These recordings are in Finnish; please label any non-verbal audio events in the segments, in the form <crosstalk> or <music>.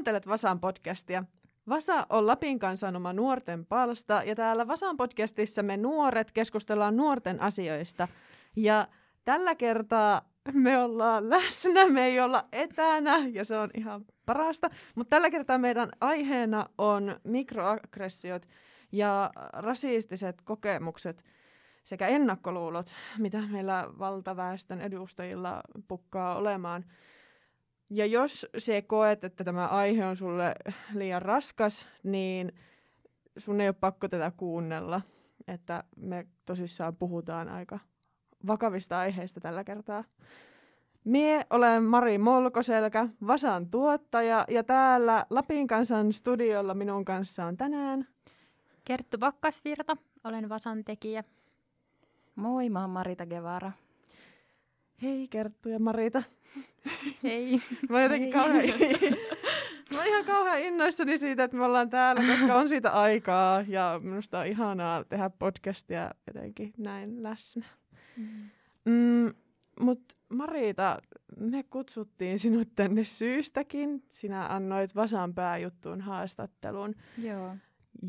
kuuntelet Vasan podcastia. Vasa on Lapin kansanoma nuorten palsta ja täällä Vasan podcastissa me nuoret keskustellaan nuorten asioista. Ja tällä kertaa me ollaan läsnä, me ei olla etänä ja se on ihan parasta. Mutta tällä kertaa meidän aiheena on mikroaggressiot ja rasistiset kokemukset sekä ennakkoluulot, mitä meillä valtaväestön edustajilla pukkaa olemaan. Ja jos se koet, että tämä aihe on sulle liian raskas, niin sun ei ole pakko tätä kuunnella. Että me tosissaan puhutaan aika vakavista aiheista tällä kertaa. Mie olen Mari Molkoselkä, Vasan tuottaja, ja täällä Lapin kansan studiolla minun kanssa on tänään Kerttu Pakkasvirta, olen Vasan tekijä. Moi, mä oon Marita Gevara. Hei Kerttu ja Marita. Hei. mä oon jotenkin kauhean... <laughs> mä oon ihan kauhean innoissani siitä, että me ollaan täällä, koska on siitä aikaa ja minusta on ihanaa tehdä podcastia jotenkin näin läsnä. Mm. Mm, Mutta Marita, me kutsuttiin sinut tänne syystäkin. Sinä annoit Vasan pääjuttuun haastattelun. Joo.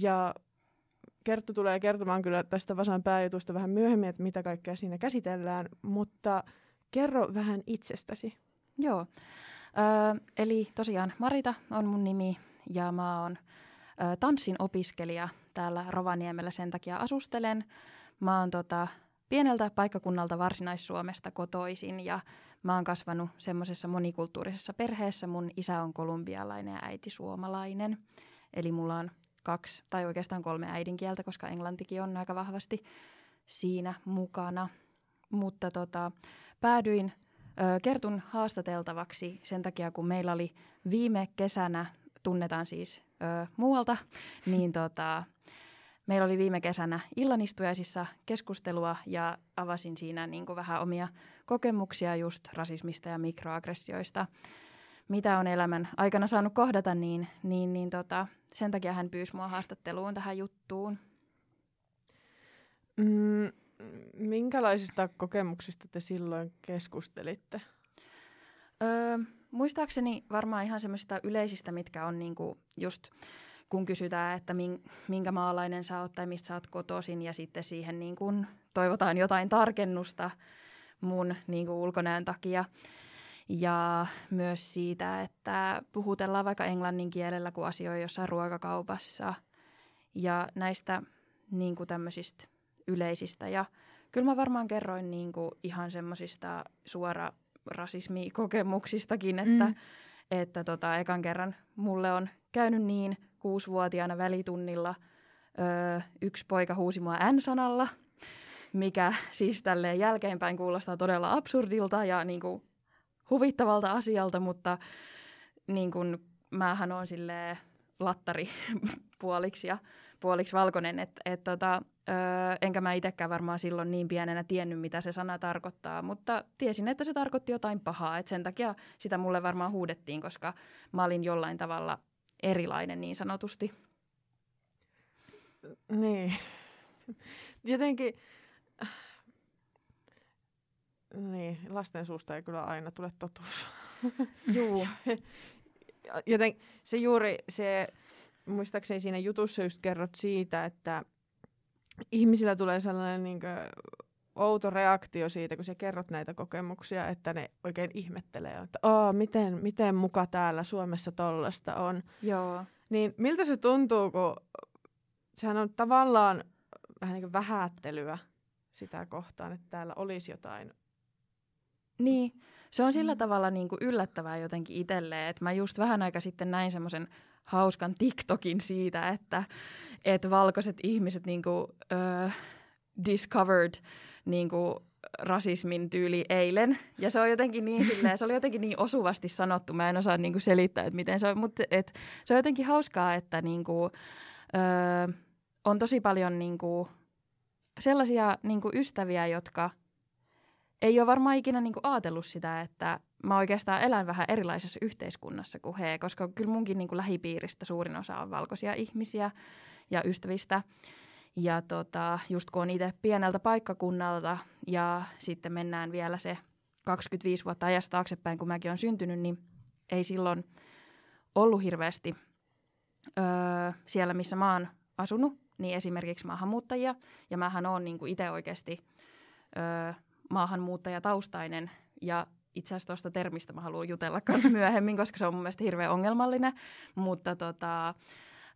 Ja Kerttu tulee kertomaan kyllä tästä Vasan pääjutusta vähän myöhemmin, että mitä kaikkea siinä käsitellään, mutta kerro vähän itsestäsi. Joo, öö, eli tosiaan Marita on mun nimi ja mä oon ö, tanssin opiskelija täällä Rovaniemellä, sen takia asustelen. Mä oon tota, pieneltä paikkakunnalta Varsinais-Suomesta kotoisin ja mä oon kasvanut semmoisessa monikulttuurisessa perheessä. Mun isä on kolumbialainen ja äiti suomalainen. Eli mulla on kaksi tai oikeastaan kolme äidinkieltä, koska englantikin on aika vahvasti siinä mukana. Mutta tota, päädyin ö, Kertun haastateltavaksi sen takia, kun meillä oli viime kesänä, tunnetaan siis ö, muualta, <laughs> niin tota, meillä oli viime kesänä illanistujaisissa keskustelua ja avasin siinä niin kuin vähän omia kokemuksia just rasismista ja mikroaggressioista mitä on elämän aikana saanut kohdata, niin, niin, niin tota, sen takia hän pyysi mua haastatteluun tähän juttuun. Mm, minkälaisista kokemuksista te silloin keskustelitte? Öö, muistaakseni varmaan ihan semmoisista yleisistä, mitkä on niinku just kun kysytään, että minkä maalainen sä oot tai mistä sä oot kotoisin ja sitten siihen niin kun toivotaan jotain tarkennusta mun niin ulkonäön takia. Ja myös siitä, että puhutellaan vaikka englannin kielellä, kun asioi jossain ruokakaupassa. Ja näistä niin kuin tämmöisistä yleisistä. Ja kyllä mä varmaan kerroin niin kuin ihan semmoisista suora rasismikokemuksistakin, että, mm. että tota, ekan kerran mulle on käynyt niin kuusivuotiaana välitunnilla öö, yksi poika huusi mua N-sanalla, mikä siis tälleen jälkeenpäin kuulostaa todella absurdilta ja niin kuin huvittavalta asialta, mutta niin kun, mähän on sille lattari puoliksi ja puoliksi valkoinen, että et tota, enkä mä itsekään varmaan silloin niin pienenä tiennyt, mitä se sana tarkoittaa, mutta tiesin, että se tarkoitti jotain pahaa, että sen takia sitä mulle varmaan huudettiin, koska mä olin jollain tavalla erilainen niin sanotusti. Niin. Jotenkin niin, lasten suusta ei kyllä aina tule totuus. Joo. <laughs> Joten se juuri, se, muistaakseni siinä jutussa just kerrot siitä, että ihmisillä tulee sellainen niin kuin, outo reaktio siitä, kun sä kerrot näitä kokemuksia, että ne oikein ihmettelee, että Aa, miten, miten muka täällä Suomessa tollasta on. Joo. Niin miltä se tuntuu, kun sehän on tavallaan vähän niin kuin vähättelyä sitä kohtaan, että täällä olisi jotain niin, se on sillä mm. tavalla niin kuin yllättävää jotenkin itselleen, että mä just vähän aika sitten näin semmoisen hauskan TikTokin siitä, että, että valkoiset ihmiset niin kuin, uh, discovered niin kuin, rasismin tyyli eilen. Ja se on jotenkin niin silleen, se oli jotenkin niin osuvasti sanottu, mä en osaa niin kuin selittää, että miten se on, mutta et, se on jotenkin hauskaa, että niin kuin, uh, on tosi paljon niin kuin, sellaisia niin kuin ystäviä, jotka – ei ole varmaan ikinä niinku ajatellut sitä, että mä oikeastaan elän vähän erilaisessa yhteiskunnassa kuin he, koska kyllä munkin niinku lähipiiristä suurin osa on valkoisia ihmisiä ja ystävistä. Ja tota, just kun on itse pieneltä paikkakunnalta ja sitten mennään vielä se 25 vuotta ajasta taaksepäin, kun mäkin olen syntynyt, niin ei silloin ollut hirveästi öö, siellä, missä mä oon asunut, niin esimerkiksi maahanmuuttajia. Ja mähän oon niin itse oikeasti öö, maahanmuuttajataustainen ja itse asiassa tuosta termistä mä haluan jutella myös <laughs> myöhemmin, koska se on mun mielestä hirveän ongelmallinen. Mutta tota,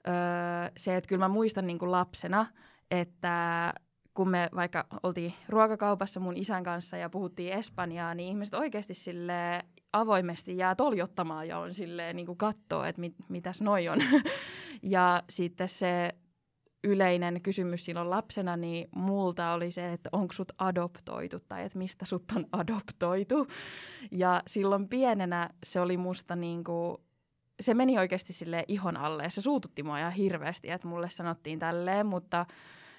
öö, se, että kyllä mä muistan niin kuin lapsena, että kun me vaikka oltiin ruokakaupassa mun isän kanssa ja puhuttiin Espanjaa, niin ihmiset oikeasti sille avoimesti jää toljottamaan ja on silleen niin kuin kattoo, että mit, mitäs noi on. <laughs> ja sitten se yleinen kysymys silloin lapsena, niin multa oli se, että onko sut adoptoitu tai että mistä sut on adoptoitu. Ja silloin pienenä se oli musta niin kuin, se meni oikeasti sille ihon alle ja se suututti mua ihan hirveästi, että mulle sanottiin tälleen, mutta,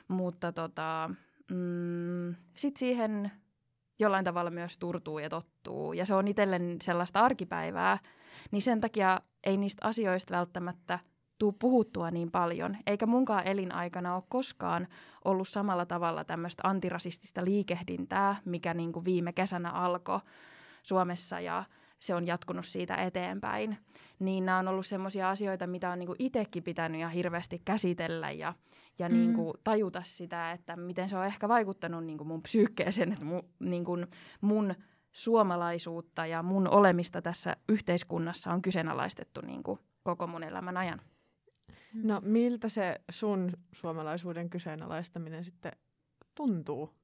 mutta tota, mm, sitten siihen jollain tavalla myös turtuu ja tottuu. Ja se on itsellen sellaista arkipäivää, niin sen takia ei niistä asioista välttämättä – tuu puhuttua niin paljon, eikä munkaan elinaikana ole koskaan ollut samalla tavalla tämmöistä antirasistista liikehdintää, mikä niin kuin viime kesänä alkoi Suomessa ja se on jatkunut siitä eteenpäin. Niin nämä on ollut semmoisia asioita, mitä on niin kuin itsekin pitänyt ja hirveästi käsitellä ja, ja mm. niin kuin tajuta sitä, että miten se on ehkä vaikuttanut niin kuin mun psyykkeeseen, että mu, niin kuin mun suomalaisuutta ja mun olemista tässä yhteiskunnassa on kyseenalaistettu niin kuin koko mun elämän ajan. No miltä se sun suomalaisuuden kyseenalaistaminen sitten tuntuu?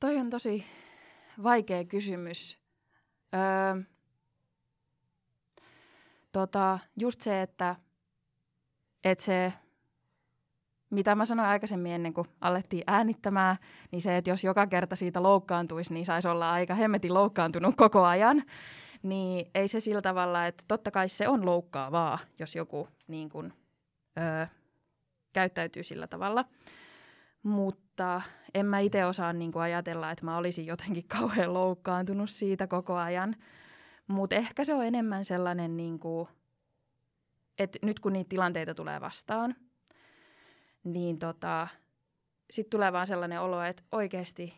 Toi on tosi vaikea kysymys. Öö, tota, just se, että, että se, mitä mä sanoin aikaisemmin ennen kuin alettiin äänittämään, niin se, että jos joka kerta siitä loukkaantuisi, niin saisi olla aika hemmetin loukkaantunut koko ajan niin ei se sillä tavalla, että totta kai se on loukkaavaa, jos joku niin kuin, öö, käyttäytyy sillä tavalla. Mutta en mä itse osaa niin ajatella, että mä olisin jotenkin <laughs> kauhean loukkaantunut siitä koko ajan. Mutta ehkä se on enemmän sellainen, niin kuin, että nyt kun niitä tilanteita tulee vastaan, niin tota, sitten tulee vaan sellainen olo, että oikeasti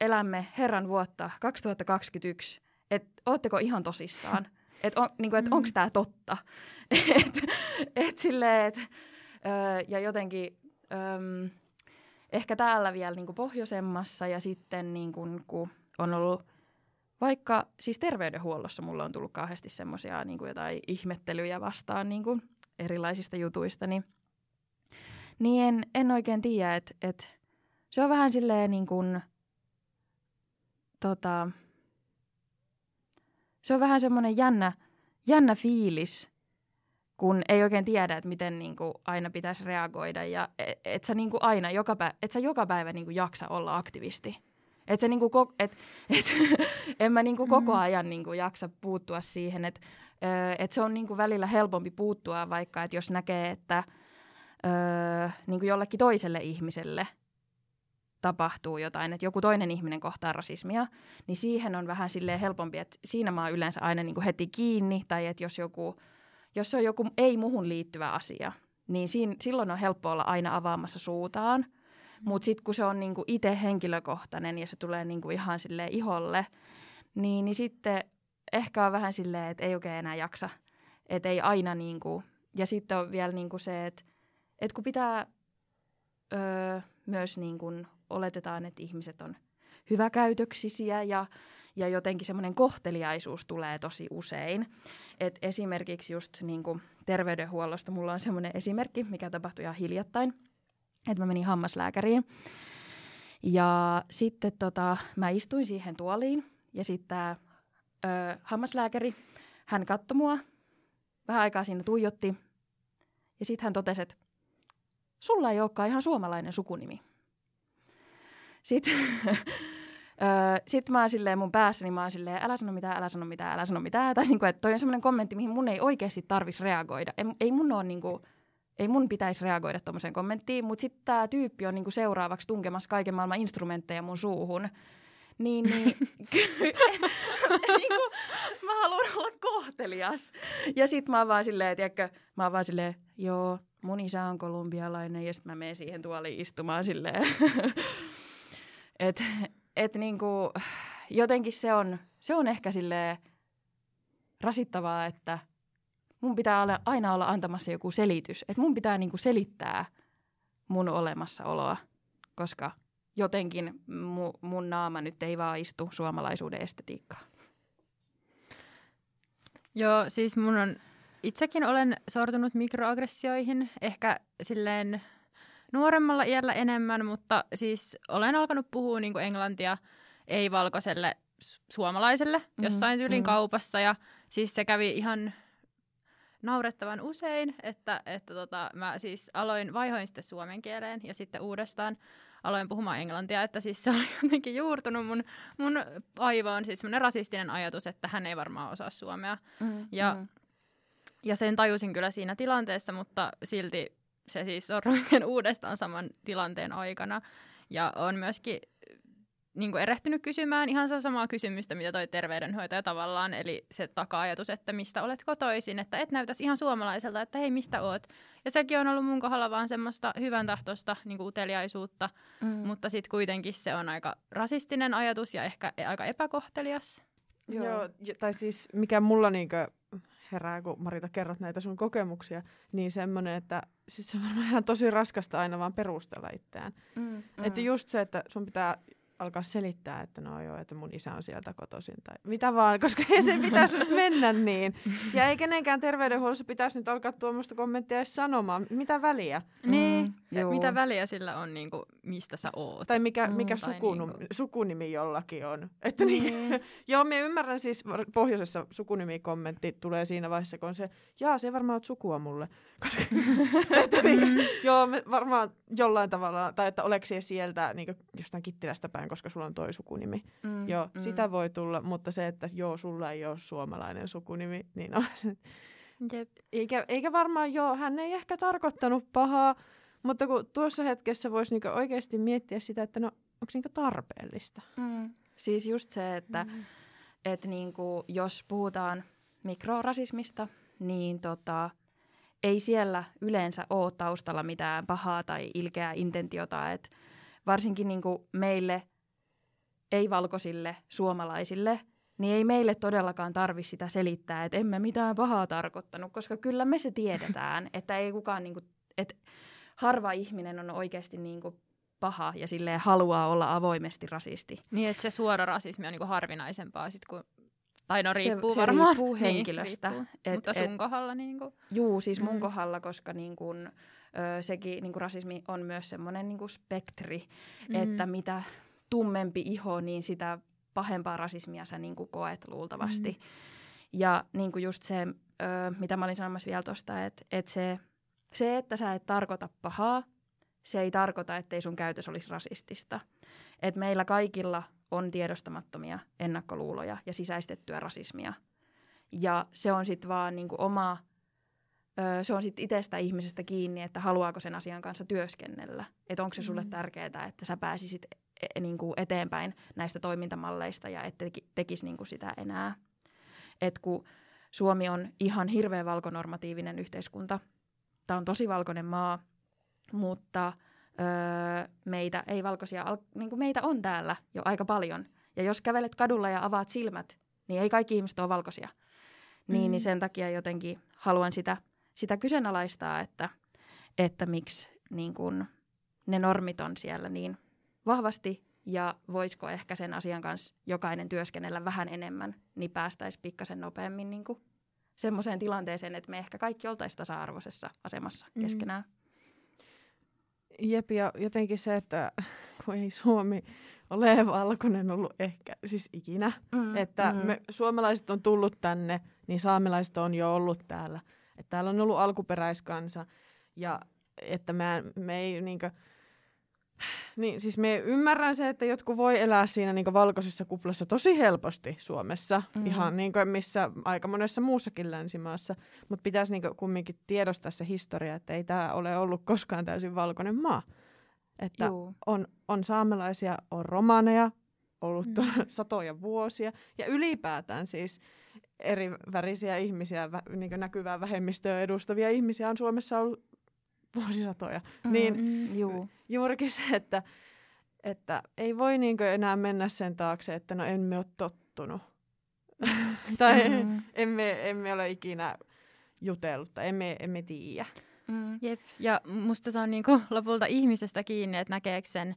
elämme Herran vuotta 2021 että ootteko ihan tosissaan, <laughs> että on, niinku, et mm. onko tämä totta. <laughs> et, et silleen, et, ö, ja jotenkin ö, ehkä täällä vielä niinku pohjoisemmassa ja sitten niinku, kun on ollut vaikka siis terveydenhuollossa mulla on tullut kauheasti semmoisia niin jotain ihmettelyjä vastaan niin kuin erilaisista jutuista, niin, niin en, en oikein tiedä, että et se on vähän silleen niin kuin, tota, se on vähän semmoinen jännä, jännä fiilis, kun ei oikein tiedä, että miten niin kuin aina pitäisi reagoida ja et, et sä niin kuin aina joka päivä, et sä joka päivä niin kuin jaksa olla aktivisti. Et, se niin kuin, et, <laughs> et, en mä niin kuin koko mm-hmm. ajan niin kuin jaksa puuttua siihen, että et se on niin kuin välillä helpompi puuttua vaikka, että jos näkee, että ö, niin kuin jollekin toiselle ihmiselle – tapahtuu jotain, että joku toinen ihminen kohtaa rasismia, niin siihen on vähän silleen helpompi, että siinä mä oon yleensä aina niin kuin heti kiinni, tai että jos, joku, jos se on joku ei muhun liittyvä asia, niin siinä, silloin on helppo olla aina avaamassa suutaan. Mutta sitten kun se on niinku itse henkilökohtainen ja se tulee niinku ihan sille iholle, niin, niin sitten ehkä on vähän silleen, että ei oikein enää jaksa. Että ei aina niinku, ja sitten on vielä niinku se, että et kun pitää öö, myös niinku oletetaan, että ihmiset on hyväkäytöksisiä ja, ja jotenkin semmoinen kohteliaisuus tulee tosi usein. Et esimerkiksi just niin kuin terveydenhuollosta mulla on semmoinen esimerkki, mikä tapahtui ihan hiljattain, että mä menin hammaslääkäriin. Ja sitten tota, mä istuin siihen tuoliin ja sitten tämä hammaslääkäri, hän katsoi mua, vähän aikaa siinä tuijotti ja sitten hän totesi, että sulla ei olekaan ihan suomalainen sukunimi. Sitten <laughs> sitten mä oon silleen mun päässäni, niin mä oon silleen, älä sano mitään, älä sano mitään, älä sano mitään. Tai niinku, että toi on semmoinen kommentti, mihin mun ei oikeasti tarvis reagoida. Ei, ei mun on niinku, ei mun pitäisi reagoida tuommoiseen kommenttiin, mutta sitten tämä tyyppi on niinku seuraavaksi tunkemassa kaiken maailman instrumentteja mun suuhun. Niin, niin <laughs> <laughs> niinku, mä haluan olla kohtelias. Ja sitten mä oon vaan silleen, tiedätkö, mä oon vaan silleen, joo, mun isä on kolumbialainen ja sitten mä menen siihen tuoliin istumaan silleen. <laughs> Et, et niinku, jotenkin se on, se on ehkä silleen, rasittavaa, että mun pitää olla, aina olla antamassa joku selitys. Että mun pitää niinku selittää mun olemassaoloa, koska jotenkin mu, mun naama nyt ei vaan istu suomalaisuuden estetiikkaan. Joo, siis mun on, itsekin olen sortunut mikroaggressioihin, ehkä silleen nuoremmalla iällä enemmän, mutta siis olen alkanut puhua niin kuin englantia ei-valkoiselle suomalaiselle mm, jossain tyylin mm. kaupassa ja siis se kävi ihan naurettavan usein, että, että tota, mä siis aloin, vaihoin sitten suomen kieleen ja sitten uudestaan aloin puhumaan englantia, että siis se oli <laughs> jotenkin juurtunut mun, mun aivoon, siis semmoinen rasistinen ajatus, että hän ei varmaan osaa suomea. Mm, ja, mm. Ja sen tajusin kyllä siinä tilanteessa, mutta silti se siis sorrui <laughs> sen uudestaan saman tilanteen aikana. Ja on myöskin niin kuin erehtynyt kysymään ihan samaa kysymystä, mitä toi terveydenhoitaja tavallaan, eli se taka-ajatus, että mistä olet kotoisin, että et näytäisi ihan suomalaiselta, että hei, mistä oot. Ja sekin on ollut mun kohdalla vaan semmoista hyvän tahtosta niin kuin uteliaisuutta, mm. mutta sitten kuitenkin se on aika rasistinen ajatus ja ehkä aika epäkohtelias. Joo, Joo tai siis mikä mulla niinkö herää, kun Marita kerrot näitä sun kokemuksia, niin semmoinen, että siis se on ihan tosi raskasta aina vaan perustella itseään. Mm, mm. Että just se, että sun pitää alkaa selittää, että no joo, että mun isä on sieltä kotoisin tai mitä vaan, <laughs> koska ei se pitäisi nyt mennä niin. Ja ei kenenkään terveydenhuollossa pitäisi nyt alkaa tuommoista kommenttia edes sanomaan. Mitä väliä? Niin, mm, mitä väliä sillä on, niin kuin, mistä sä oot. Tai mikä, mm, mikä sukunu, niin kuin... sukunimi jollakin on. <laughs> Että niin. Niin, joo, me ymmärrän siis, pohjoisessa sukunimikommentti tulee siinä vaiheessa, kun on se, jaa, se varmaan oot sukua mulle. <laughs> Koska, että niin, mm. joo, me varmaan jollain tavalla, tai että oleks sieltä niin jostain Kittilästä päin, koska sulla on toi sukunimi. Mm, joo, mm. sitä voi tulla, mutta se, että joo, sulla ei ole suomalainen sukunimi, niin on se. Jep. Eikä, eikä varmaan joo, hän ei ehkä tarkoittanut pahaa, mutta kun tuossa hetkessä voisi niinku oikeasti miettiä sitä, että no, onko niinku tarpeellista? Mm. Siis just se, että mm. et niinku, jos puhutaan mikrorasismista, niin tota, ei siellä yleensä ole taustalla mitään pahaa tai ilkeää intentiota. Et varsinkin niinku meille ei-valkoisille suomalaisille, niin ei meille todellakaan tarvi sitä selittää, että emme mitään pahaa tarkoittanut, koska kyllä me se tiedetään, <laughs> että ei kukaan, niin kuin, että harva ihminen on oikeasti niin kuin paha ja sille haluaa olla avoimesti rasisti. Niin, että se suora rasismi on niin kuin harvinaisempaa sit kun tai no riippuu se, varmaan. Se riippuu niin, <laughs> henkilöstä. Niin, riippuu. Et, Mutta sun et, kohdalla niin kuin... Juu, siis mun mm. kohdalla, koska niin kuin, ö, sekin niin kuin rasismi on myös semmoinen niin kuin spektri, mm. että mitä tummempi iho, niin sitä pahempaa rasismia sä niin kuin koet luultavasti. Mm. Ja niin kuin just se, ö, mitä mä olin sanomassa vielä tuosta, että et se, se, että sä et tarkoita pahaa, se ei tarkoita, ettei sun käytös olisi rasistista. Et meillä kaikilla on tiedostamattomia ennakkoluuloja ja sisäistettyä rasismia. Ja se on sitten vaan niinku oma, ö, se on sitten itsestä ihmisestä kiinni, että haluaako sen asian kanssa työskennellä. Että onko se sulle mm. tärkeää, että sä pääsisit e, e, niinku eteenpäin näistä toimintamalleista ja et teki, tekisi niinku sitä enää. Et kun Suomi on ihan hirveän valkonormatiivinen yhteiskunta. Tämä on tosi valkoinen maa, mutta – öö, meitä ei-valkoisia, niin kuin meitä on täällä jo aika paljon. Ja jos kävelet kadulla ja avaat silmät, niin ei kaikki ihmiset ole valkoisia. Niin, mm. niin sen takia jotenkin haluan sitä, sitä kyseenalaistaa, että, että miksi niin kun, ne normit on siellä niin vahvasti ja voisiko ehkä sen asian kanssa jokainen työskennellä vähän enemmän, niin päästäisiin pikkasen nopeammin niin semmoiseen tilanteeseen, että me ehkä kaikki oltaisiin tasa-arvoisessa asemassa mm. keskenään. Jep, ja jotenkin se, että <laughs> kun ei Suomi ole valkoinen ollut ehkä siis ikinä, mm, että mm. me suomalaiset on tullut tänne, niin saamelaiset on jo ollut täällä. Että täällä on ollut alkuperäiskansa ja että me, me ei niinkö, niin, siis me ymmärrän se, että jotkut voi elää siinä niin valkoisessa kuplassa tosi helposti Suomessa, mm. ihan niin kuin missä aika monessa muussakin länsimaassa, mutta pitäisi niin kumminkin tiedostaa se historia, että ei tämä ole ollut koskaan täysin valkoinen maa. Että on, on saamelaisia, on romaneja, ollut mm. <laughs> satoja vuosia ja ylipäätään siis eri värisiä ihmisiä, niin näkyvää vähemmistöä edustavia ihmisiä on Suomessa ollut <laughs> vuosisatoja. Mm, niin mm, juu. juurikin se, että, että ei voi niinkö enää mennä sen taakse, että no emme ole tottunut. <laughs> tai Mm. emme, emme ole ikinä jutellut tai emme, emme tiedä. Mm. Jep. Ja musta se on niinku lopulta ihmisestä kiinni, että näkeekö sen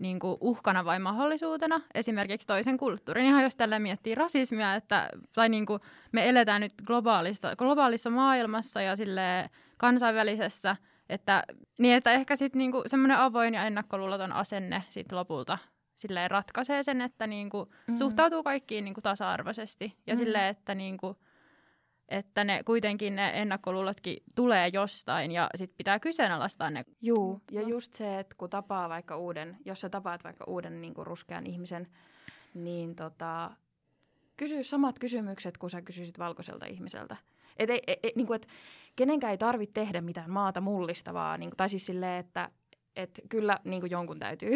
niinku uhkana vai mahdollisuutena. Esimerkiksi toisen kulttuurin. Ihan jos tällä miettii rasismia, että, tai niinku me eletään nyt globaalissa, globaalissa maailmassa ja sille kansainvälisessä, että, niin että ehkä sitten niinku semmoinen avoin ja ennakkoluuloton asenne sit lopulta silleen ratkaisee sen, että niinku Mm. suhtautuu kaikkiin niinku tasa-arvoisesti. Ja Mm. silleen, että niinku, että ne kuitenkin ne ennakkoluulotkin tulee jostain ja sit pitää kyseenalaistaa ne. Juu, ja No. just se, että kun tapaa vaikka uuden, jos sä tapaat vaikka uuden niin kuin ruskean ihmisen, niin tota, kysy samat kysymykset, kun sä kysyisit valkoiselta ihmiseltä. Et ei, ei, niin kuin, et kenenkään ei tarvitse tehdä mitään maata mullistavaa, niin tai siis silleen, että et kyllä niin kuin jonkun täytyy.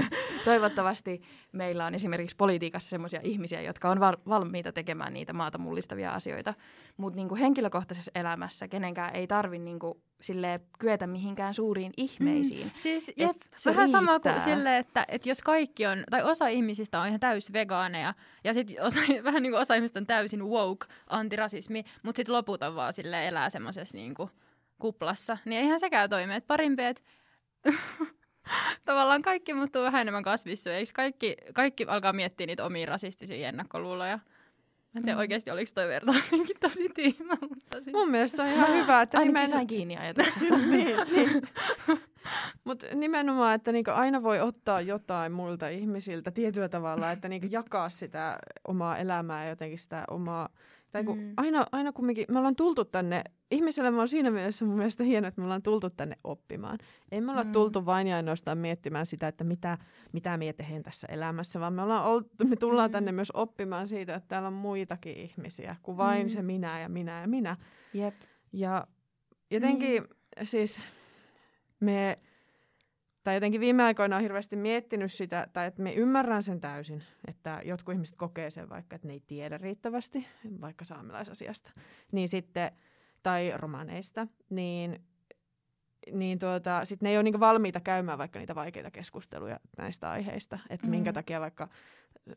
<laughs> Toivottavasti meillä on esimerkiksi politiikassa sellaisia ihmisiä, jotka on val- valmiita tekemään niitä maata mullistavia asioita. Mutta niin henkilökohtaisessa elämässä kenenkään ei tarvitse niin silleen, kyetä mihinkään suuriin ihmeisiin. Siis Et jep, se vähän sama kuin riittää. sille, että, että jos kaikki on, tai osa ihmisistä on ihan täys vegaaneja, ja sitten osa, <laughs> vähän niin kuin osa ihmisistä on täysin woke, antirasismi, mutta sitten loput on vaan sille elää semmoisessa niin kuplassa, niin eihän sekään toimi. Että parempi, että <laughs> tavallaan kaikki muuttuu vähän enemmän kasvissyöjiksi. Kaikki, kaikki alkaa miettiä niitä omia rasistisia ennakkoluuloja. Mä en tiedä Mm. oikeasti, oliko toi vertaus tosi tyhmä, mutta siis... Mun mielestä se on ihan hyvä, että Ainakin nimen... sain kiinni ajatuksesta. <laughs> niin, niin. <laughs> Mutta nimenomaan, että niinku aina voi ottaa jotain muilta ihmisiltä tietyllä tavalla, että niinku jakaa sitä omaa elämää ja jotenkin sitä omaa... Tai kun Mm. aina, aina kumminkin, me ollaan tultu tänne, ihmiselämä on siinä mielessä mun mielestä hieno, että me ollaan tultu tänne oppimaan. Ei me olla Mm. tultu vain ja ainoastaan miettimään sitä, että mitä, mitä mie tehen tässä elämässä, vaan me, ollaan oltu, me tullaan Mm. tänne myös oppimaan siitä, että täällä on muitakin ihmisiä kuin vain Mm. se minä ja minä ja minä. Jep. Ja jotenkin niin. siis me, tai jotenkin viime aikoina on hirveästi miettinyt sitä, tai että me ymmärrän sen täysin, että jotkut ihmiset kokee sen vaikka, että ne ei tiedä riittävästi, vaikka saamelaisasiasta, niin sitten, tai romaneista, niin niin tuota, sit ne ei ole niinku valmiita käymään vaikka niitä vaikeita keskusteluja näistä aiheista, että mm. minkä takia vaikka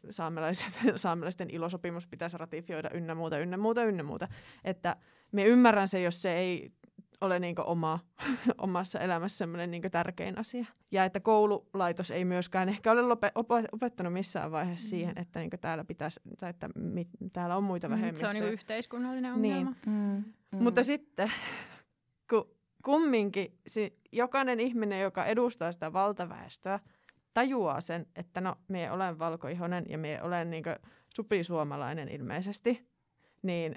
saamelaiset, <laughs> saamelaisten ilosopimus pitäisi ratifioida ynnä muuta, ynnä muuta, ynnä muuta. Että me ymmärrän se, jos se ei ole niinku oma, <laughs> omassa elämässä semmoinen niinku tärkein asia. Ja että koululaitos ei myöskään ehkä ole lope, op- opettanut missään vaiheessa Mm. siihen, että niinku täällä, pitäisi, tai että mit, täällä on muita Mm, Se vähemmistöjä. on niinku yhteiskunnallinen Niin. ongelma. Mm. Mm. Mutta sitten, <laughs> kun kumminkin si- jokainen ihminen, joka edustaa sitä valtaväestöä, tajuaa sen, että no, me olen valkoihonen ja me olen niin supisuomalainen ilmeisesti, niin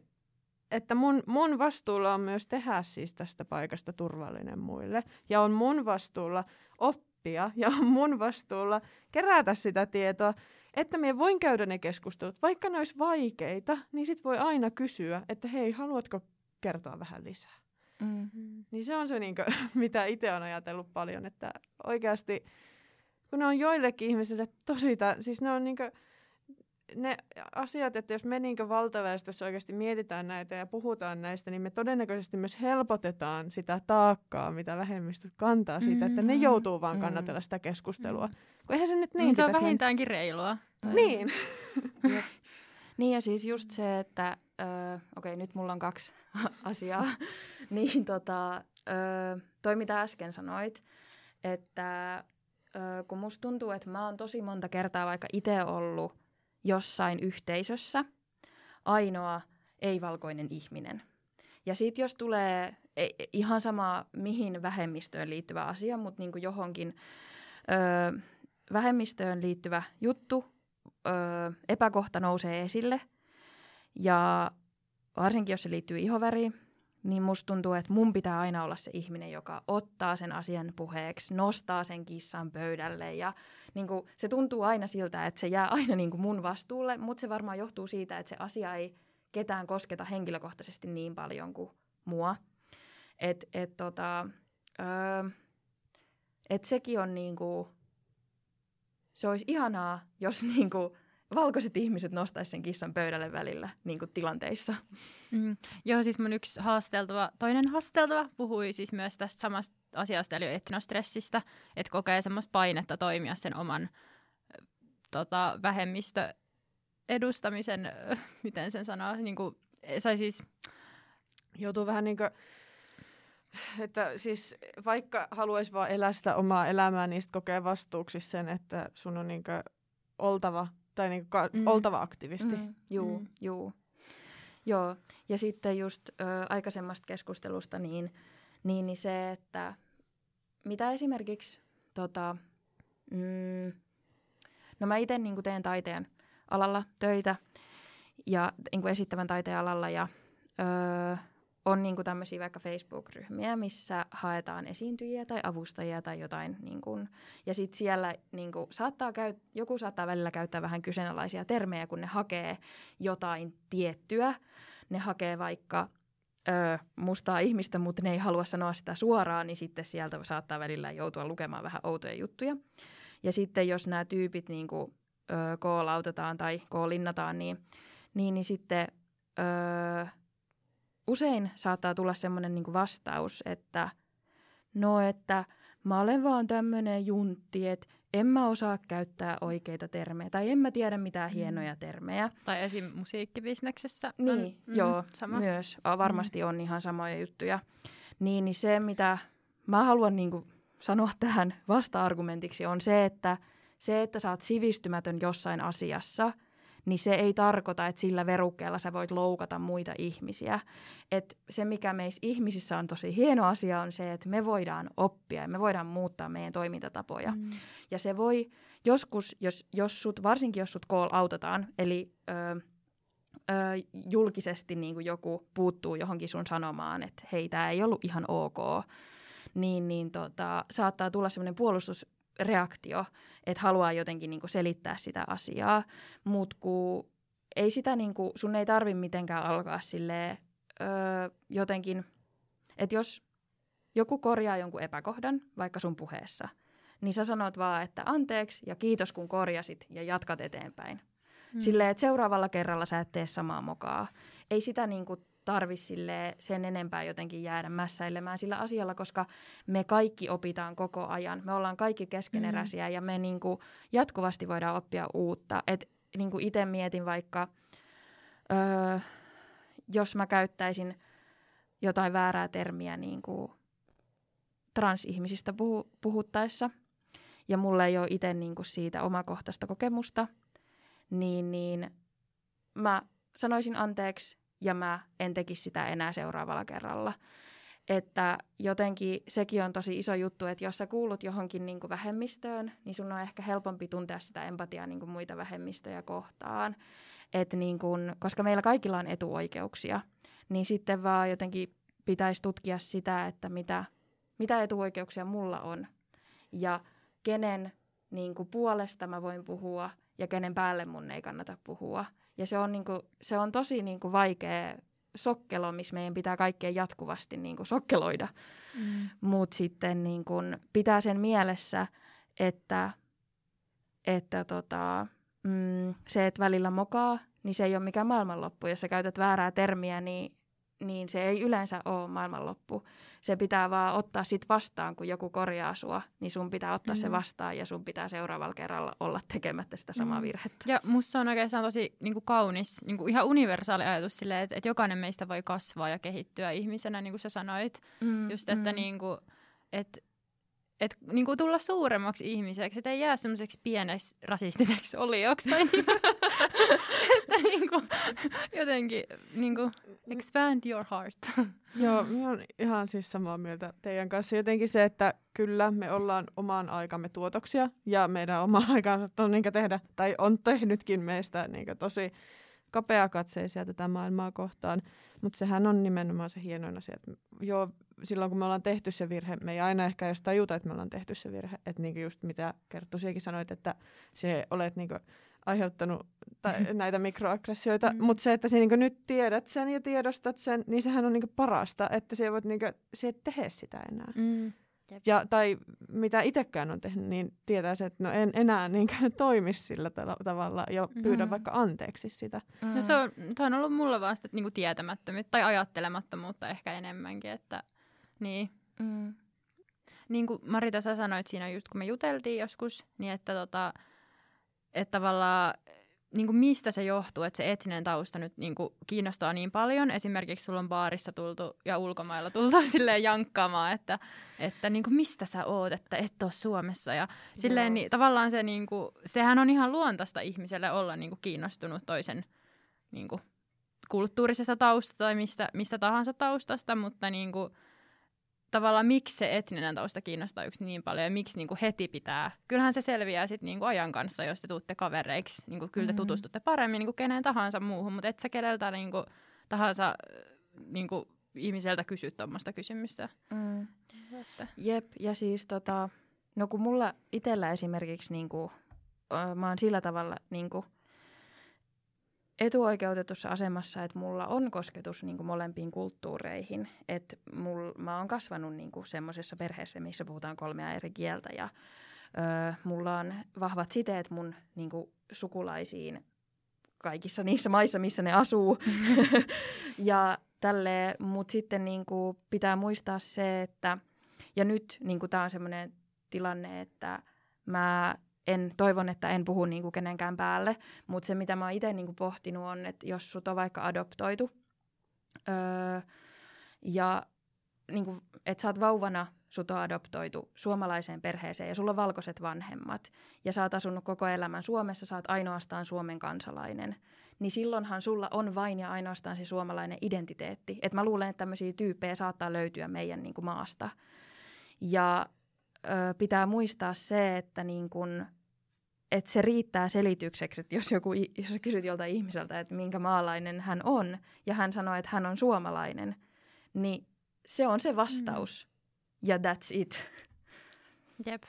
että mun, mun vastuulla on myös tehdä siis tästä paikasta turvallinen muille. Ja on mun vastuulla oppia ja on mun vastuulla kerätä sitä tietoa, että me voin käydä ne keskustelut. Vaikka ne olisi vaikeita, niin sit voi aina kysyä, että hei, haluatko kertoa vähän lisää? Mm. Niin se on se, niin kuin, <laughs> mitä itse olen ajatellut paljon, että oikeasti, kun ne on joillekin ihmisille tosi, siis ne on niin kuin, ne asiat, että jos me niin valtaväestössä oikeasti mietitään näitä ja puhutaan näistä, niin me todennäköisesti myös helpotetaan sitä taakkaa, mitä vähemmistöt kantaa siitä, että ne Mm, joutuu vaan mm. kannatella sitä keskustelua. Mm. Kun eihän se nyt Niin, niin se on vähintäänkin reilua. Tai- Niin. <laughs> Niin ja siis just se, että öö, okei nyt mulla on kaksi <laughs> asiaa, <laughs> niin tota, öö, toi mitä äsken sanoit, että öö, kun musta tuntuu, että mä oon tosi monta kertaa vaikka itse ollut jossain yhteisössä ainoa ei-valkoinen ihminen. Ja sitten jos tulee ei, ihan sama mihin vähemmistöön liittyvä asia, mutta niinku johonkin öö, vähemmistöön liittyvä juttu, öö, epäkohta nousee esille. Ja varsinkin jos se liittyy ihoväriin, niin musta tuntuu, että mun pitää aina olla se ihminen, joka ottaa sen asian puheeksi, nostaa sen kissan pöydälle. Ja niin kuin, se tuntuu aina siltä, että se jää aina niin kuin mun vastuulle, mutta se varmaan johtuu siitä, että se asia ei ketään kosketa henkilökohtaisesti niin paljon kuin mua. Että et, tota, öö, et sekin on niin kuin, se olisi ihanaa, jos <laughs> niin kuin, valkoiset ihmiset nostaisi sen kissan pöydälle välillä niin kuin tilanteissa. Mm. Joo, siis mun yksi haasteltava, toinen haasteltava puhui siis myös tästä samasta asiasta, eli etnostressistä, että kokee semmoista painetta toimia sen oman tota, vähemmistö edustamisen, <laughs> miten sen sanoo, niin kuin, sai siis, Joutuu vähän niin kuin, että siis vaikka haluaisi vaan elää sitä omaa elämää, niin sit kokee vastuuksi sen, että sun on niin kuin oltava, tai niin kuin ka- Mm. oltava aktivisti. Mm, juu, Mm. mm. juu. Joo, ja sitten just ö, aikaisemmasta keskustelusta, niin, niin, niin se, että mitä esimerkiksi, tota, mm, no mä itse niin teen taiteen alalla töitä ja niin esittävän taiteen alalla ja ö, on niin tämmöisiä vaikka Facebook-ryhmiä, missä haetaan esiintyjiä tai avustajia tai jotain. Niin kuin, ja sitten siellä niin kuin, saattaa käy, joku saattaa välillä käyttää vähän kyseenalaisia termejä, kun ne hakee jotain tiettyä. Ne hakee vaikka ö, mustaa ihmistä, mutta ne ei halua sanoa sitä suoraan, niin sitten sieltä saattaa välillä joutua lukemaan vähän outoja juttuja. Ja sitten jos nämä tyypit niin kuin, ö, koolautetaan tai koolinnataan, niin, niin, niin sitten ö, usein saattaa tulla semmoinen niin vastaus, että no, että mä olen vaan tämmöinen juntti, että en mä osaa käyttää oikeita termejä tai en mä tiedä mitään Mm. hienoja termejä. tai esim. musiikkibisneksessä Niin, on mm, joo, sama. myös. Varmasti on ihan samoja juttuja. Niin, niin se, mitä mä haluan niin kuin sanoa tähän vasta-argumentiksi, on se, että se, että sä oot sivistymätön jossain asiassa, niin se ei tarkoita, että sillä verukkeella sä voit loukata muita ihmisiä. Et se, mikä meissä ihmisissä on tosi hieno asia, on se, että me voidaan oppia ja me voidaan muuttaa meidän toimintatapoja. Mm. Ja se voi joskus, jos, jos sut, varsinkin jos sut call autetaan, eli ö, ö, julkisesti niin kuin joku puuttuu johonkin sun sanomaan, että hei, tämä ei ollut ihan ok, niin, niin tota, saattaa tulla semmoinen puolustusreaktio, että haluaa jotenkin niin kuin selittää sitä asiaa, mutta kun ei sitä, niin kuin, sun ei tarvi mitenkään alkaa silleen, ö, jotenkin, että jos joku korjaa jonkun epäkohdan, vaikka sun puheessa, niin sä sanot vaan, että anteeksi ja kiitos kun korjasit ja jatkat eteenpäin. Mm. Silleen, että seuraavalla kerralla sä et tee samaa mokaa. Ei sitä niin kuin tarvi sen enempää jotenkin jäädä mässäilemään sillä asialla, koska me kaikki opitaan koko ajan. Me ollaan kaikki keskeneräisiä mm. ja me niin kuin jatkuvasti voidaan oppia uutta. Et niin kuin itse mietin vaikka, öö, jos mä käyttäisin jotain väärää termiä niin kuin transihmisistä puhu, puhuttaessa, ja mulla ei ole itse niin kuin siitä omakohtaista kokemusta, niin, niin mä sanoisin anteeksi ja mä en tekisi sitä enää seuraavalla kerralla. Että jotenkin sekin on tosi iso juttu, että jos sä kuulut johonkin niin kuin vähemmistöön, niin sun on ehkä helpompi tuntea sitä empatiaa niin kuin muita vähemmistöjä kohtaan. Et niin kuin, koska meillä kaikilla on etuoikeuksia, niin sitten vaan jotenkin pitäisi tutkia sitä, että mitä, mitä etuoikeuksia mulla on ja kenen niin kuin puolesta mä voin puhua ja kenen päälle mun ei kannata puhua. Ja se on, niin kuin, se on tosi niin kuin vaikea sokkelo, missä meidän pitää kaikkien jatkuvasti niin kuin sokkeloida. Mm. Mutta sitten niin kuin pitää sen mielessä, että, että tota, mm, se, että välillä mokaa, niin se ei ole mikään maailmanloppu. Jos sä käytät väärää termiä, niin, niin se ei yleensä ole maailmanloppu. Se pitää vaan ottaa sit vastaan, kun joku korjaa sua, niin sun pitää ottaa mm. se Mm. vastaan ja sun pitää seuraavalla kerralla olla tekemättä sitä samaa Mm. virhettä. Ja musta on oikeastaan tosi niin kuin kaunis, niin kuin ihan universaali ajatus silleen, että, että jokainen meistä voi kasvaa ja kehittyä ihmisenä, niin kuin sä sanoit. Mm, Just, että niin kuin, et, et, niin kuin tulla suuremmaksi ihmiseksi, että ei jää semmoiseksi pieneksi rasistiseksi olioksi. Tai niin, <laughs> että niin kuin, jotenkin niin kuin, expand your heart. Joo, minä olen ihan siis samaa mieltä teidän kanssa. Jotenkin se, että kyllä me ollaan oman aikamme tuotoksia ja meidän oma <laughs> aikansa on niin tehdä, tai on tehnytkin meistä niin tosi kapeakatseisia tätä maailmaa kohtaan. Mutta sehän on nimenomaan se hienoin asia, että joo, silloin kun me ollaan tehty se virhe, me ei aina ehkä edes tajuta, että me ollaan tehty se virhe. Että niin just mitä Kerttu siekin sanoit, että se olet niin aiheuttanut tai <laughs> näitä mikroaggressioita, Mm. mutta se, että sä niin nyt tiedät sen ja tiedostat sen, niin sehän on niin parasta, että sä voit niin sä et tehdä sitä enää. Mm. Ja, tai mitä itsekään on tehnyt, niin tietää se, että no en enää niin <laughs> toimi sillä tala- tavalla ja pyydä Mm. vaikka anteeksi sitä. Mm. No se on, on ollut mulla vaan sitä niin kuin tietämättömyyttä tai ajattelemattomuutta ehkä enemmänkin, että niin. Mm. Niin kuin Marita, sä sanoit siinä just kun me juteltiin joskus, niin että, tota, että tavallaan niin kuin mistä se johtuu, että se etninen tausta nyt niin kuin kiinnostaa niin paljon. Esimerkiksi sulla on baarissa tultu ja ulkomailla tultu <laughs> silleen jankkaamaan, että, että niin kuin mistä sä oot, että et ole Suomessa. Ja silleen, niin, tavallaan se, niin kuin, sehän on ihan luontaista ihmiselle olla niin kuin kiinnostunut toisen niin kuin, kulttuurisesta taustasta tai mistä, mistä tahansa taustasta, mutta niin kuin, tavallaan miksi se etninen tausta kiinnostaa yksi niin paljon ja miksi niin kuin heti pitää. Kyllähän se selviää sitten niin kuin ajan kanssa, jos te tuutte kavereiksi. Niin kuin, kyllä te mm-hmm. tutustutte paremmin niin kuin kenen tahansa muuhun, mutta et sä keneltä niin kuin, tahansa niin kuin, ihmiseltä kysy tuommoista kysymystä. Mm. Jep, ja siis tota, no kun mulla itsellä esimerkiksi niin kuin, mä oon sillä tavalla niin kuin, etuoikeutetussa asemassa, että mulla on kosketus niin kuin molempiin kulttuureihin. Että mul, mä oon kasvanut niin kuin semmoisessa perheessä, missä puhutaan kolmea eri kieltä ja ö, mulla on vahvat siteet mun niin kuin sukulaisiin kaikissa niissä maissa, missä ne asuu. <laughs> <laughs> ja tälle, mutta sitten niin kuin pitää muistaa se, että ja nyt niin tämä on semmoinen tilanne, että mä en toivon, että en puhu niin kuin kenenkään päälle, mutta se mitä mä oon itse niin kuin pohtinut on, että jos sut on vaikka adoptoitu öö, ja niin kuin, että sä oot vauvana, sut on adoptoitu suomalaiseen perheeseen ja sulla on valkoiset vanhemmat ja sä oot asunut koko elämän Suomessa, sä oot ainoastaan Suomen kansalainen, niin silloinhan sulla on vain ja ainoastaan se suomalainen identiteetti. Et mä luulen, että tämmöisiä tyyppejä saattaa löytyä meidän niin kuin maasta. Ja ö, pitää muistaa se, että niin kun, että se riittää selitykseksi, että jos, joku, jos kysyt joltain ihmiseltä, että minkä maalainen hän on, ja hän sanoo, että hän on suomalainen, niin se on se vastaus. Mm. Ja that's it. <laughs> Jep.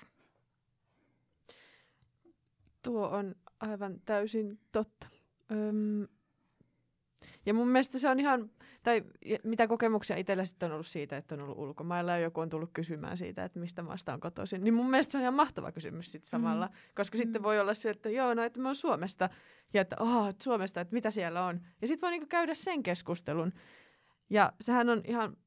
Tuo on aivan täysin totta. Öm, ja mun mielestä se on ihan, tai mitä kokemuksia itsellä sitten on ollut siitä, että on ollut ulkomailla ja joku on tullut kysymään siitä, että mistä maasta on kotoisin, niin mun mielestä se on ihan mahtava kysymys sitten samalla, mm. koska mm. sitten voi olla se, että joo, no että mä oon Suomesta, ja että oh, Suomesta, että mitä siellä on. Ja sitten voi niinku käydä sen keskustelun. Ja sehän on ihan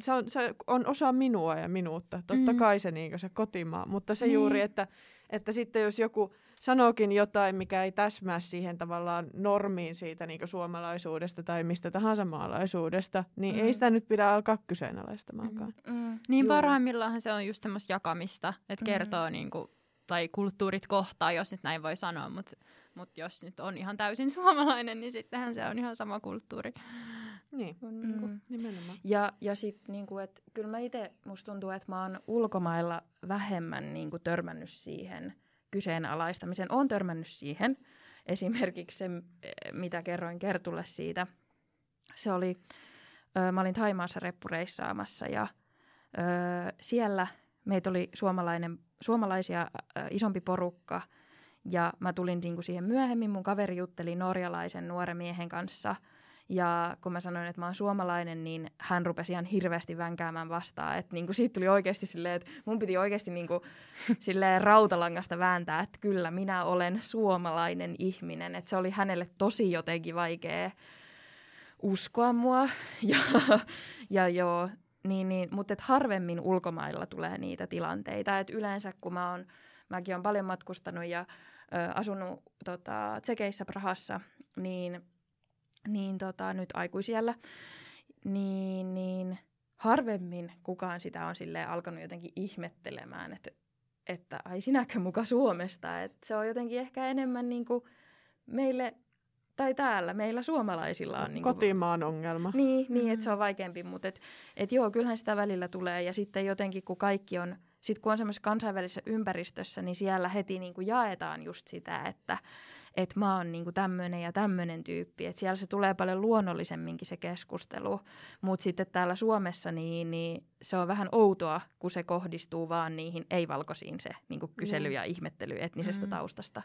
se on, se on osa minua ja minuutta. Totta mm. kai se, niin se kotimaa, mutta se niin. juuri, että, että sitten jos joku sanookin jotain, mikä ei täsmää siihen tavallaan normiin siitä niin suomalaisuudesta tai mistä tahansa maalaisuudesta, niin mm. ei sitä nyt pidä alkaa kyseenalaistamaankaan. Mm. Mm. Niin parhaimmillaan se on just semmoista jakamista, että mm. kertoo niin kuin, tai kulttuurit kohtaa, jos nyt näin voi sanoa, mutta mut jos nyt on ihan täysin <laughs> suomalainen, niin sittenhän se on ihan sama kulttuuri. Niin, on niin kuin, mm. nimenomaan. Ja, ja sitten niin että kyllä mä itse, musta tuntuu, että mä oon ulkomailla vähemmän niin kuin, törmännyt siihen kyseenalaistamisen. Oon törmännyt siihen. Esimerkiksi se, mitä kerroin Kertulle siitä. Se oli, ö, mä olin Taimaassa reppureissaamassa ja ö, siellä meitä oli suomalainen, suomalaisia ö, isompi porukka ja mä tulin niin kuin siihen myöhemmin. Mun kaveri jutteli norjalaisen nuoren miehen kanssa – ja kun mä sanoin, että mä oon suomalainen, niin hän rupesi ihan hirveästi vänkäämään vastaan. Että niin kuin siitä tuli oikeasti silleen, että mun piti oikeasti niin kuin, <laughs> silleen rautalangasta vääntää, että kyllä minä olen suomalainen ihminen. Että se oli hänelle tosi jotenkin vaikea uskoa mua. <laughs> Ja, ja joo, niin, niin, mutta et harvemmin ulkomailla tulee niitä tilanteita. Et yleensä kun mä oon, mäkin olen paljon matkustanut ja ö, asunut tota, Tsekeissä Prahassa, niin – niin tota, nyt aikuisiellä, niin, niin harvemmin kukaan sitä on sille alkanut jotenkin ihmettelemään, että, että ai sinäkö muka Suomesta. Että se on jotenkin ehkä enemmän niin kuin meille tai täällä meillä suomalaisilla on... Niin kuin, Kotimaan ongelma. Niin, niin että se on vaikeampi, mutta et, et joo, kyllähän sitä välillä tulee. Ja sitten jotenkin, kun kaikki on, sit kun on semmoisessa kansainvälisessä ympäristössä, niin siellä heti niin kuin jaetaan just sitä, että että mä oon niinku tämmöinen ja tämmöinen tyyppi. Että siellä se tulee paljon luonnollisemminkin se keskustelu. Mutta sitten täällä Suomessa niin, niin se on vähän outoa, kun se kohdistuu vaan niihin ei-valkoisiin se niinku kysely ja ihmettely etnisestä mm. taustasta.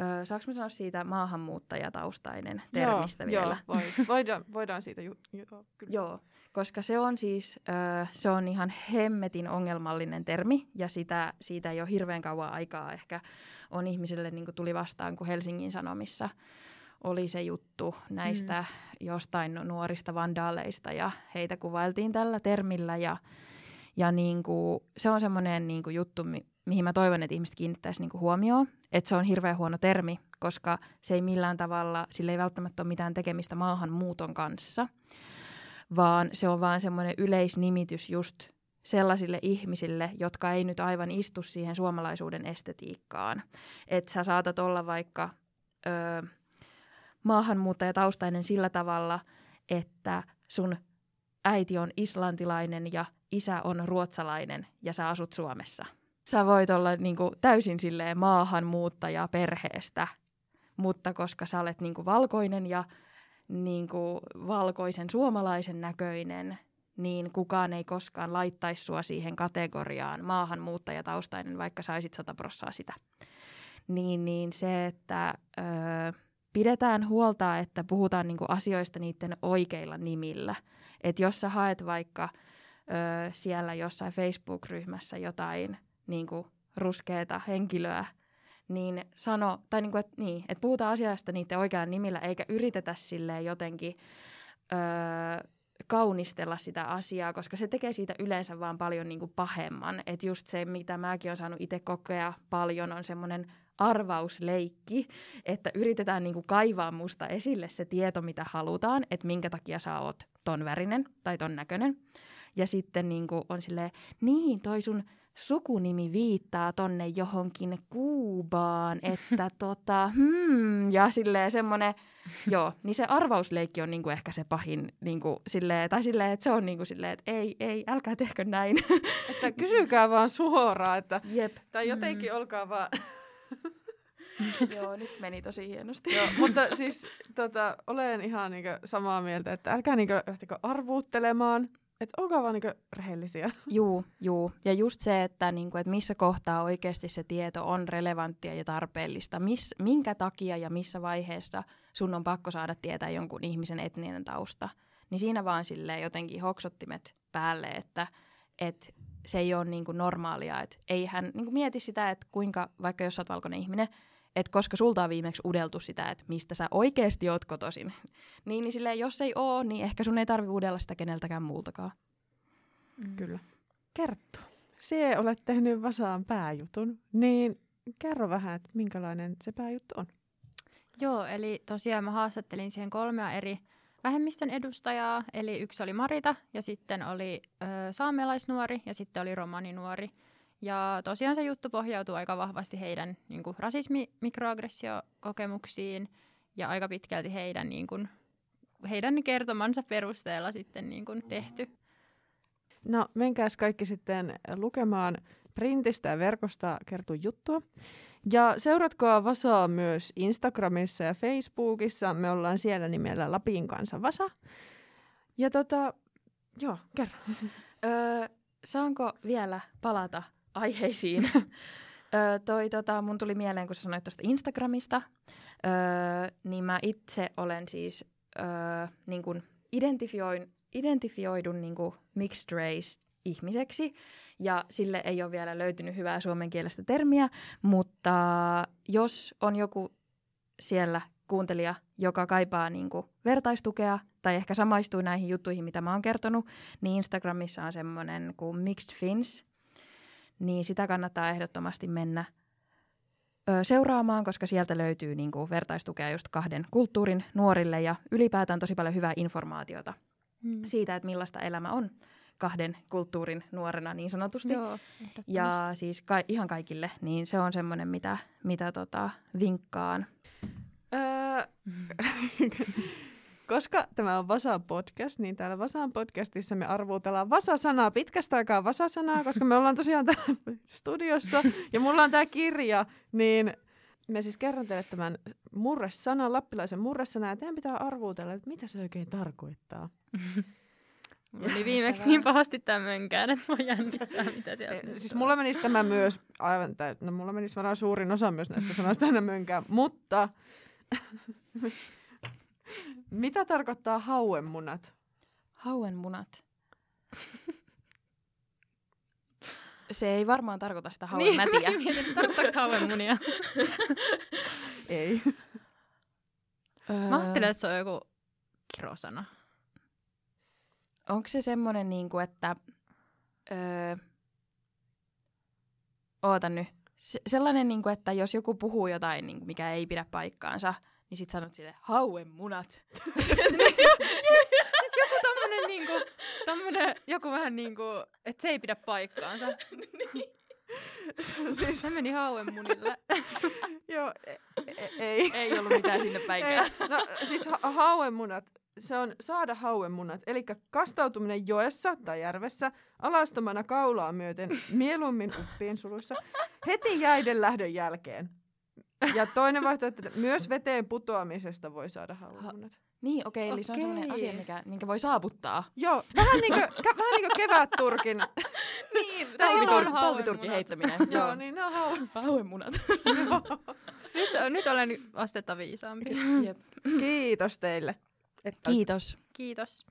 Öö, saanko mä sanoa siitä maahanmuuttajataustainen termistä joo, vielä? Joo, voi, <laughs> voidaan, voidaan siitä. Ju, joo, kyllä. joo, koska se on siis öö, se on ihan hemmetin ongelmallinen termi ja sitä, siitä ei ole hirveän kauan aikaa ehkä on ihmisille niin tuli vastaan, kun Helsingin Sanomissa oli se juttu näistä mm. jostain nuorista vandaaleista ja heitä kuvailtiin tällä termillä ja, ja niin kuin, se on semmoinen niin juttu, mihin mä toivon, että ihmiset kiinnittäisi niinku huomioon, että se on hirveän huono termi, koska se ei millään tavalla, sillä ei välttämättä ole mitään tekemistä maahanmuuton kanssa, vaan se on vaan semmoinen yleisnimitys just sellaisille ihmisille, jotka ei nyt aivan istu siihen suomalaisuuden estetiikkaan. Että sä saatat olla vaikka ö, maahanmuuttajataustainen sillä tavalla, että sun äiti on islantilainen ja isä on ruotsalainen ja sä asut Suomessa. Sä voit olla niinku täysin silleen maahanmuuttaja perheestä, mutta koska sä olet niinku valkoinen ja niinku valkoisen suomalaisen näköinen, niin kukaan ei koskaan laittaisi sua siihen kategoriaan maahanmuuttajataustainen, vaikka saisit sata prossaa sitä. Niin, niin se, että öö, pidetään huolta, että puhutaan niinku asioista niiden oikeilla nimillä. Että jos sä haet vaikka öö, siellä jossain Facebook-ryhmässä jotain niinku ruskeata henkilöä, niin sano, tai niinku, että niin, et puhutaan asiasta niiden oikealla nimillä, eikä yritetä silleen jotenkin öö, kaunistella sitä asiaa, koska se tekee siitä yleensä vaan paljon niin kuin pahemman. Että just se, mitä mäkin olen saanut itse kokea paljon, on semmoinen arvausleikki, että yritetään niin kuin kaivaa musta esille se tieto, mitä halutaan, että minkä takia sä oot ton värinen tai ton näköinen. Ja sitten niin kuin on silleen, niin toi sun sukunimi viittaa tonne johonkin Kuubaan, että <laughs> tota, hmm, ja silleen semmoinen, joo, niin se arvausleikki on niinku ehkä se pahin, niinku, silleen, tai silleen, että se on niinku silleen, että ei, ei, älkää tehkö näin. <laughs> Että kysykää vaan suoraan, että, Jep. tai jotenkin mm. olkaa vaan... <laughs> joo, nyt meni tosi hienosti. joo, mutta siis tota, olen ihan niinku samaa mieltä, että älkää niinku lähtekö arvuuttelemaan, että olkaa vaan niinku rehellisiä. <laughs> Juu, juu. Ja just se, että, niinku, että missä kohtaa oikeasti se tieto on relevanttia ja tarpeellista, miss, minkä takia ja missä vaiheessa sun on pakko saada tietää jonkun ihmisen etninen tausta. Niin siinä vaan silleen jotenkin hoksottimet päälle, että et se ei ole niinku normaalia. Et ei hän niinku mieti sitä, että kuinka, vaikka jos sä oot valkoinen ihminen, että koska sulta on viimeksi udeltu sitä, että mistä sä oikeasti oot kotoisin. <laughs> niin, niin silleen, jos ei oo, niin ehkä sun ei tarvi udella sitä keneltäkään muultakaan. Mm. Kyllä. Kerttu, se olet tehnyt Vasaan pääjutun, niin kerro vähän, että minkälainen se pääjuttu on. Joo, eli tosiaan mä haastattelin siihen kolmea eri vähemmistön edustajaa, eli yksi oli Marita ja sitten oli ö, saamelaisnuori ja sitten oli romaninuori. Ja tosiaan se juttu pohjautuu aika vahvasti heidän niin kuin, rasismi-mikroaggressiokokemuksiin ja aika pitkälti heidän, niin kuin, heidän kertomansa perusteella sitten niin kuin, tehty. No menkääs kaikki sitten lukemaan printistä ja verkosta kertoo juttua. Ja seuratkaa Vasaa myös Instagramissa ja Facebookissa. Me ollaan siellä nimellä Lapin kanssa Vasa. Ja tota, joo, kerro. Öö, saanko vielä palata aiheisiin? <laughs> öö, toi, tota, mun tuli mieleen, kun sä sanoit tuosta Instagramista, öö, niin mä itse olen siis öö, niin kun identifioin, identifioidun niin kuin mixed race ihmiseksi, ja sille ei ole vielä löytynyt hyvää suomenkielistä termiä, mutta jos on joku siellä kuuntelija, joka kaipaa niin kuin vertaistukea tai ehkä samaistuu näihin juttuihin, mitä mä oon kertonut, niin Instagramissa on semmoinen kuin Mixed Fins, niin sitä kannattaa ehdottomasti mennä ö, seuraamaan, koska sieltä löytyy niin kuin vertaistukea just kahden kulttuurin nuorille ja ylipäätään tosi paljon hyvää informaatiota mm. siitä, että millaista elämä on kahden kulttuurin nuorena niin sanotusti. Joo, ja siis ka- ihan kaikille, niin se on semmoinen, mitä, mitä tota, vinkkaan. Öö, <laughs> koska tämä on Vasan podcast, niin täällä Vasan podcastissa me arvuutellaan Vasa-sanaa, pitkästä aikaa Vasa-sanaa, koska me ollaan tosiaan täällä studiossa ja mulla on tämä kirja, niin me siis kerron teille tämän murresanan, lappilaisen murresanan, ja teidän pitää arvuutella, että mitä se oikein tarkoittaa. Mulla oli viimeksi niin pahasti tämä mönkään, että mä jännittää, mitä sieltä e, Siis mulla menisi tämä myös, aivan, tai, no mulla menisi varmaan suurin osa myös näistä sanoista aina mönkään, mutta mitä tarkoittaa hauenmunat? Hauenmunat? Se ei varmaan tarkoita sitä hauenmätiä. Niin, mietin, tarkoittaako hauenmunia? <laughs> ei. Mä ajattelen, että se on joku kirosana. Onko se semmoinen, niin kuin, että öö, oota nyt. Se, sellainen, niin kuin, että jos joku puhuu jotain, niin kuin, mikä ei pidä paikkaansa, niin sit sanot sille, hauen munat. <laughs> siis joku tommonen niinku, tommonen, joku vähän niinku, että se ei pidä paikkaansa. <laughs> siis se meni hauen munille. <laughs> Joo, e- e- ei. ei ollut mitään sinne päinkään. Ei. No siis ha- hauenmunat, se on saada hauenmunat, eli kastautuminen joessa tai järvessä alastomana kaulaa myöten mieluummin uppiin sulussa heti jäiden lähdön jälkeen. Ja toinen vaihtoehto, että myös veteen putoamisesta voi saada hauenmunat. Niin, okei, okay, eli se on sellainen asia, mikä, minkä voi saavuttaa. Joo, vähän <laughs> niin kuin, vähän niin kuin kevätturkin. Niin, on talvitur- talviturkin heittäminen. Joo, niin ne on hauen. Hauenmunat. <laughs> Nyt, nyt olen astetta viisaampi. Jep. Kiitos teille. Että Kiitos. Kiitos.